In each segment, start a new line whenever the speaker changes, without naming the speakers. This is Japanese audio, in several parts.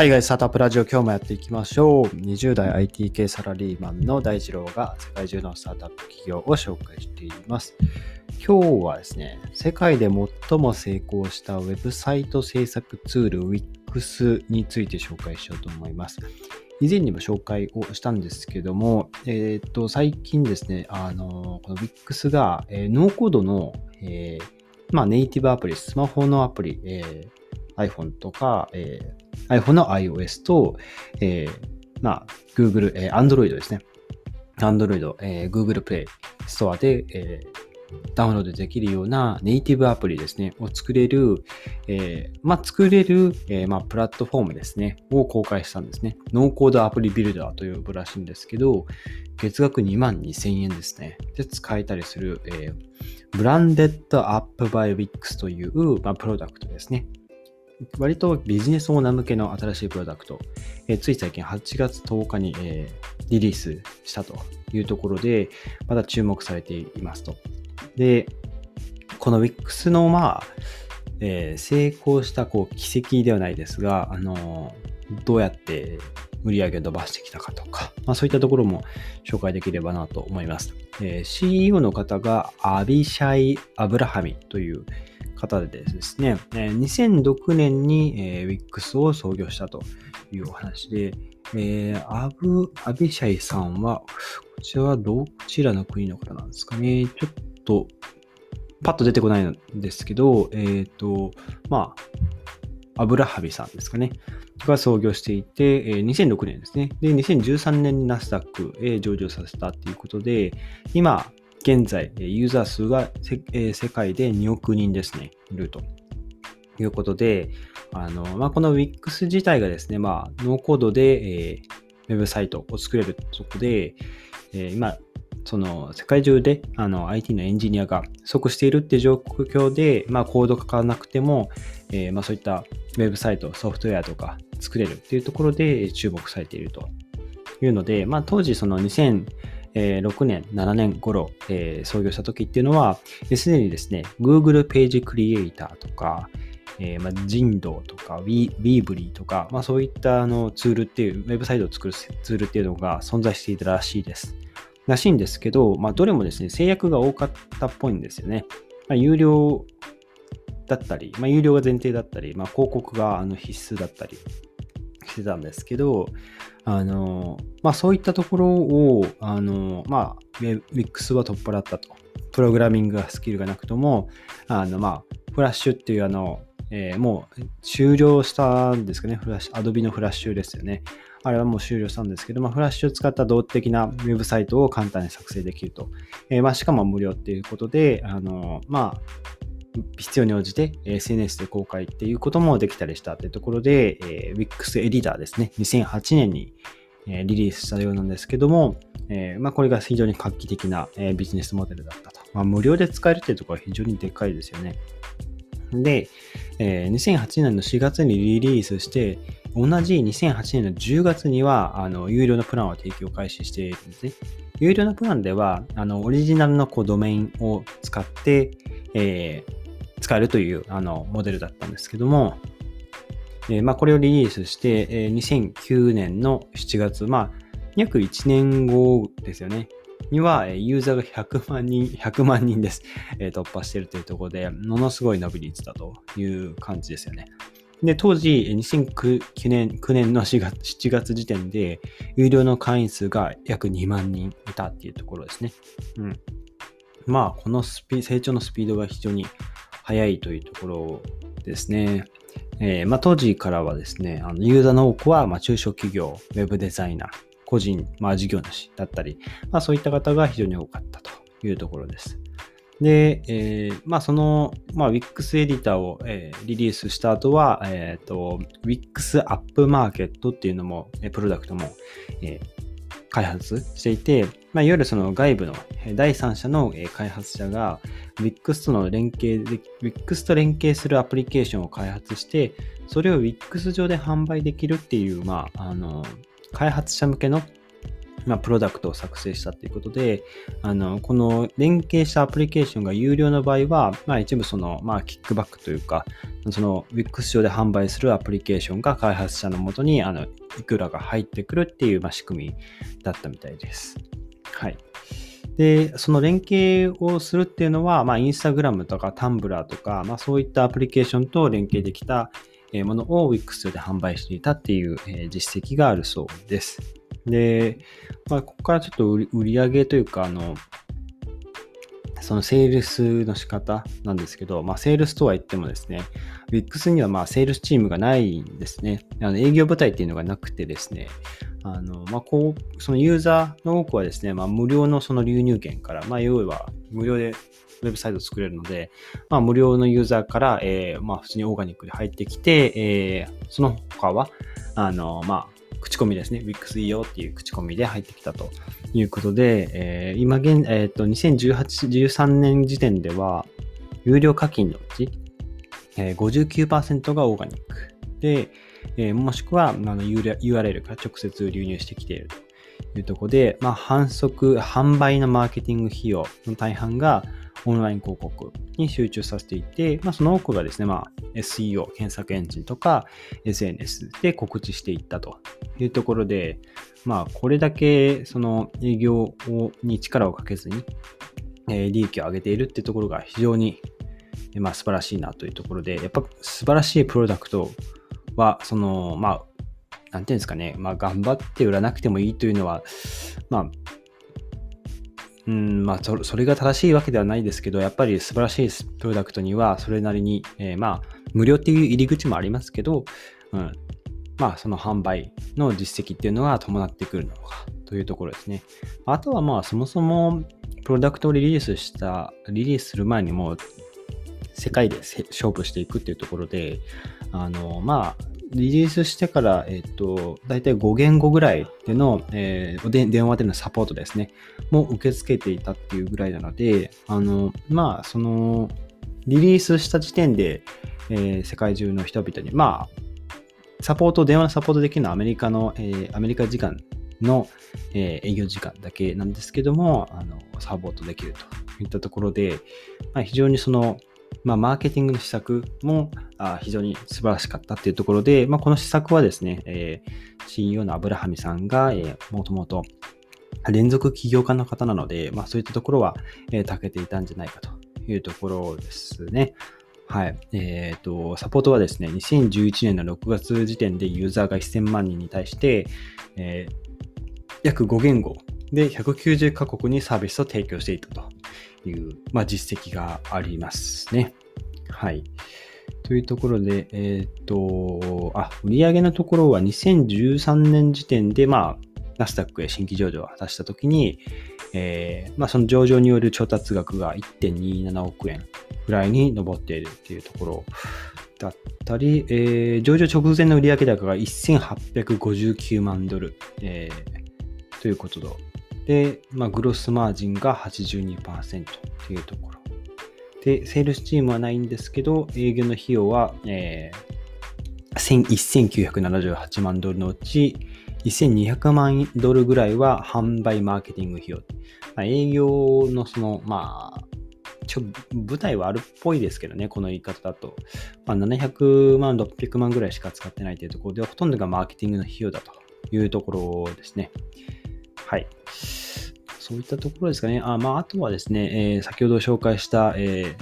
海外スタートアップラジオ今日もやっていきましょう。20代 IT 系サラリーマンの大二郎が世界中のスタートアップ企業を紹介しています。今日はですね、世界で最も成功したウェブサイト制作ツール Wix について紹介しようと思います。以前にも紹介をしたんですけども、えっ、と、最近ですね、あの、この Wix が、えー、ノーコードの、えー、まあ、ネイティブアプリ、スマホのアプリ、えー、iPhone とか、えー、iPhone の iOS と、えー、まあ、Google、えー、Android ですね。Android、えー、Google Play ストアで、えー、ダウンロードできるようなネイティブアプリですね、を作れる、えー、まあ、作れる、えー、まあ、プラットフォームですね、を公開したんですね。ノーコードアプリビルダーと呼ぶらしいんですけど、月額2万2000円ですね。で、使えたりする、えー、ブランデッドアップバイウィックスという、まあ、プロダクトですね。割とビジネスオーナー向けの新しいプロダクト、えー、つい最近8月10日に、えー、リリースしたというところで、まだ注目されていますと。で、この Wix の、まあ、えー、成功したこう奇跡ではないですが、あのどうやって売り上げを伸ばしてきたかとか、まあ、そういったところも紹介できればなと思います。えー、CEO の方がアビシャイ・アブラハミという方でですね、2006年に、えー、Wix を創業したというお話で、アブ、アビシャイさんは、こちらはどちらの国の方なんですかね？ちょっと、パッと出てこないんですけど、えっ、ー、と、まあ、アブラハビさんですかね？が創業していて、2006年ですね。で、2013年にナスダックへ上場させたということで、今、現在、ユーザー数が世界で2億人ですね、いると。いうことで、あの、まあ、この Wix 自体がですね、まあ、ノーコードで、えー、ウェブサイトを作れるとこで、えー、今、その世界中であの IT のエンジニアが不足しているっていう状況で、まあ、コード書かなくても、えー、まあ、そういったウェブサイト、ソフトウェアとか作れるっていうところで注目されているというので、まあ、当時その2000 2006年、7年頃、えー、創業した時っていうのは、すでにですね、Google ページクリエイターとか、えー、まあ、人道とか、Weebly とか、まあ、そういったあのツールっていう、ウェブサイトを作るツールっていうのが存在していたらしいです。らしいんですけど、まあ、どれもですね、制約が多かったっぽいんですよね。まあ、有料だったり、まあ、有料が前提だったり、まあ、広告があの必須だったりしてたんですけど、あの、まあ、そういったところを、あの、まあ、Wix は取っ払ったと。プログラミングスキルがなくとも、あの、まあ、フラッシュっていうあの、えー、もう終了したんですかね、フラッシュ、アドビのフラッシュですよね。あれはもう終了したんですけど、まあ、フラッシュを使った動的なウェブサイトを簡単に作成できると。えー、まあ、しかも無料っていうことで、あのまあ、必要に応じて SNS で公開っていうこともできたりしたっていうところで、えー、Wix エディターですね、2008年にリリースしたようなんですけども、まあ、これが非常に画期的なビジネスモデルだったと。まあ、無料で使えるっていうところは非常にでかいですよね。で、えー、2008年の4月にリリースして、同じ2008年の10月には、あの、有料のプランを提供開始しているんですね。有料のプランでは、あの、オリジナルのこうドメインを使って、えー、使えるという、あの、モデルだったんですけども、えー、まあ、これをリリースして、えー、2009年の7月、まあ、約1年後ですよね。には、ユーザーが100万人、100万人です。突破しているというところで、ものすごい伸び率だという感じですよね。で、当時、2009年 ,9 年の4月 ,7 月時点で、有料の会員数が約2万人いたっていうところですね。うん。まあ、このスピ成長のスピードが非常に速いというところですね。えー、まあ、当時からはですね、あのユーザーの多くは、まあ、中小企業、ウェブデザイナー、個人、まあ、事業主だったり、まあ、そういった方が非常に多かったというところです。で、えー、まあ、その、まあ、Wix エディターを、えー、リリースした後は、えっ、ー、と、Wix アップマーケットっていうのも、えプロダクトも、え開発していて、まあ、いわゆるその外部の第三者の開発者が Wix との連携で、Wix と連携するアプリケーションを開発して、それを Wix 上で販売できるっていう、まあ、あの、開発者向けのまあ、プロダクトを作成したということで、あの、この連携したアプリケーションが有料の場合は、まあ、一部その、まあ、キックバックというか、その WIX 上で販売するアプリケーションが開発者のもとに、あの、いくらが入ってくるっていう、まあ、仕組みだったみたいです。はい。で、その連携をするっていうのは、まあ、インスタグラムとかタンブラーとか、まあ、そういったアプリケーションと連携できたものを WIX で販売していたっていう実績があるそうです。で、まあ、ここからちょっと売り上げというか、あの、そのセールスの仕方なんですけど、まあ、セールスとは言ってもですね、WIX にはまあセールスチームがないんですね。あの営業部隊っていうのがなくてですね、あのまあ、こうそのユーザーの多くはですね、まあ、無料のその流入券から、まあ、要は無料でウェブサイトを作れるので、まあ、無料のユーザーから、えー、まあ、普通にオーガニックで入ってきて、えー、その他は、あの、まあ、口コミですね。Wix いいよっていう口コミで入ってきたということで、えー、今現、えっ、ー、と、2018、13年時点では、有料課金のうち、えー、59%がオーガニック。で、えー、もしくはあの URL から直接流入してきているというところで、まあ、反則、販売のマーケティング費用の大半がオンライン広告に集中させていて、まあ、その多くがですね、まあ、SEO、検索エンジンとか SNS で告知していったというところで、まあ、これだけその営業に力をかけずに、え、利益を上げているってところが非常に、まあ、素晴らしいなというところで、やっぱ素晴らしいプロダクトは、その、まあ、なんていうんですかね、まあ、頑張って売らなくてもいいというのは、まあ、うん、まあそ、れが正しいわけではないですけど、やっぱり素晴らしいプロダクトには、それなりに、えー、まあ、無料っていう入り口もありますけど、うん、まあ、その販売の実績っていうのが伴ってくるのかというところですね。あとはまあ、そもそも、プロダクトをリリースした、リリースする前にも、世界で勝負していくっていうところで、あの、まあ、リリースしてから、えっ、ー、と、大体5言語ぐらいでの、えー、で電話でのサポートですね、も受け付けていたっていうぐらいなので、あの、まあ、その、リリースした時点で、えー、世界中の人々に、まあ、サポート、電話のサポートできるのはアメリカの、えー、アメリカ時間の、えー、営業時間だけなんですけども、あの、サポートできるといったところで、まあ、非常にその、まあ、マーケティングの施策もあ非常に素晴らしかったっていうところで、まあ、この施策はですね、えー、CEO のアブラハミさんが、えー、もともと連続起業家の方なので、まあ、そういったところは、えー、長けていたんじゃないかというところですね。はい。えっ、ー、と、サポートはですね、2011年の6月時点でユーザーが1000万人に対して、えー、約5言語で190カ国にサービスを提供していたという、まあ、実績がありますね。はい。というところで、えっ、ー、と、あ、売上のところは2013年時点で、まあ、ナスダックへ新規上場を果たしたときに、えー、まあ、その上場による調達額が1.27億円ぐらいに上っているっていうところだったり、えー、上場直前の売上高が1859万ドル、えー、ということで、まあ、グロスマージンが82%というところ。で、セールスチームはないんですけど、営業の費用は、えー、1978万ドルのうち、1200万ドルぐらいは販売マーケティング費用。まあ、営業のその、まあ、ちょ、舞台はあるっぽいですけどね、この言い方だと。まあ、700万、600万ぐらいしか使ってないというところで、ほとんどがマーケティングの費用だというところですね。はい。そういったところですかね。あまあ、あとはですね、えー、先ほど紹介した、え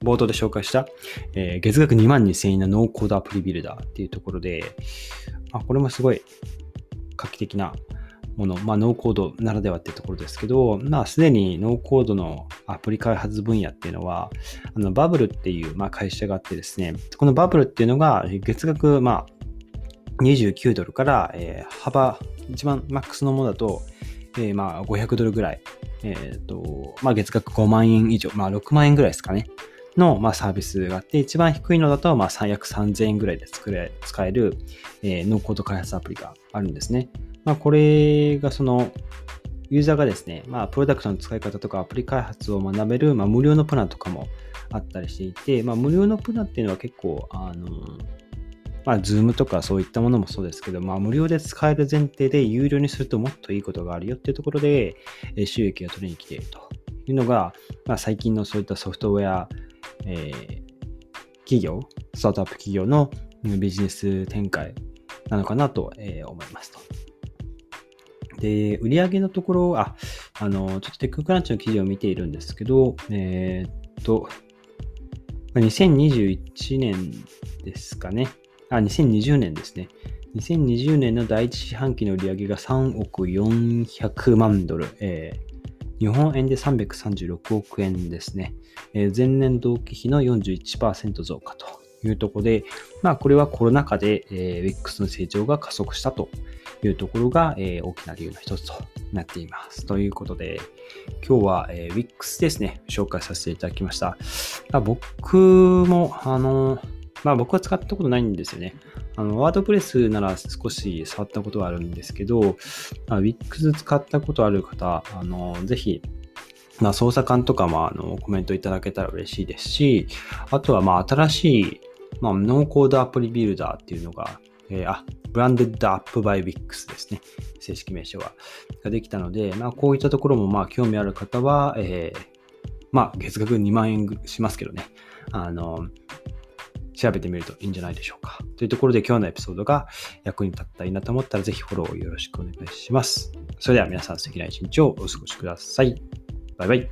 ー、冒頭で紹介した、えー、月額2万2000円のノーコードアプリビルダーっていうところで、あこれもすごい画期的なもの、まあ、ノーコードならではっていうところですけど、まあ、すでにノーコードのアプリ開発分野っていうのは、あのバブルっていう、まあ、会社があってですね、このバブルっていうのが月額、まあ、29ドルから、えー、幅、一番マックスのものだと、えー、まあ500ドルぐらい、えっ、ー、と、まあ月額5万円以上、まあ6万円ぐらいですかね。の、まあ、サービスがあって、一番低いのだと、まあ、最悪3000円ぐらいで作れ、使える、えー、ノーコード開発アプリがあるんですね。まあ、これがその、ユーザーがですね、まあ、プロダクトの使い方とかアプリ開発を学べる、まあ、無料のプランとかもあったりしていて、まあ、無料のプランっていうのは結構、あの、まあ、Zoom とかそういったものもそうですけど、まあ、無料で使える前提で有料にするともっといいことがあるよっていうところで、収益が取りに来ているというのが、まあ、最近のそういったソフトウェア、えー、企業、スタートアップ企業のビジネス展開なのかなと、え思いますと。で、売上のところ、あ、あの、ちょっとテッククランチの記事を見ているんですけど、えー、っと、2021年ですかね。あ、2020年ですね。2020年の第一四半期の売り上げが3億400万ドル、えー、日本円で336億円ですね。えー、前年同期比の41%増加というところで、まあ、これはコロナ禍で、えー、WIX の成長が加速したというところが、えー、大きな理由の一つとなっています。ということで、今日は、えー、WIX ですね、紹介させていただきました。僕も、あのーまあ僕は使ったことないんですよね。あの、ワードプレスなら少し触ったことはあるんですけど、まあ、Wix 使ったことある方、あの、ぜひ、まあ、操作感とかもあのコメントいただけたら嬉しいですし、あとはまあ新しい、まあ、ノーコードアプリビルダーっていうのが、えー、あ、ブランデッドアップバイ Wix ですね。正式名称は。ができたので、まあこういったところもまあ興味ある方は、えー、まあ月額2万円しますけどね。あの、調べてみるといいんじゃないでしょうか。というところで今日のエピソードが役に立ったらいいなと思ったらぜひフォローよろしくお願いします。それでは皆さん素敵な一日をお過ごしください。バイバイ。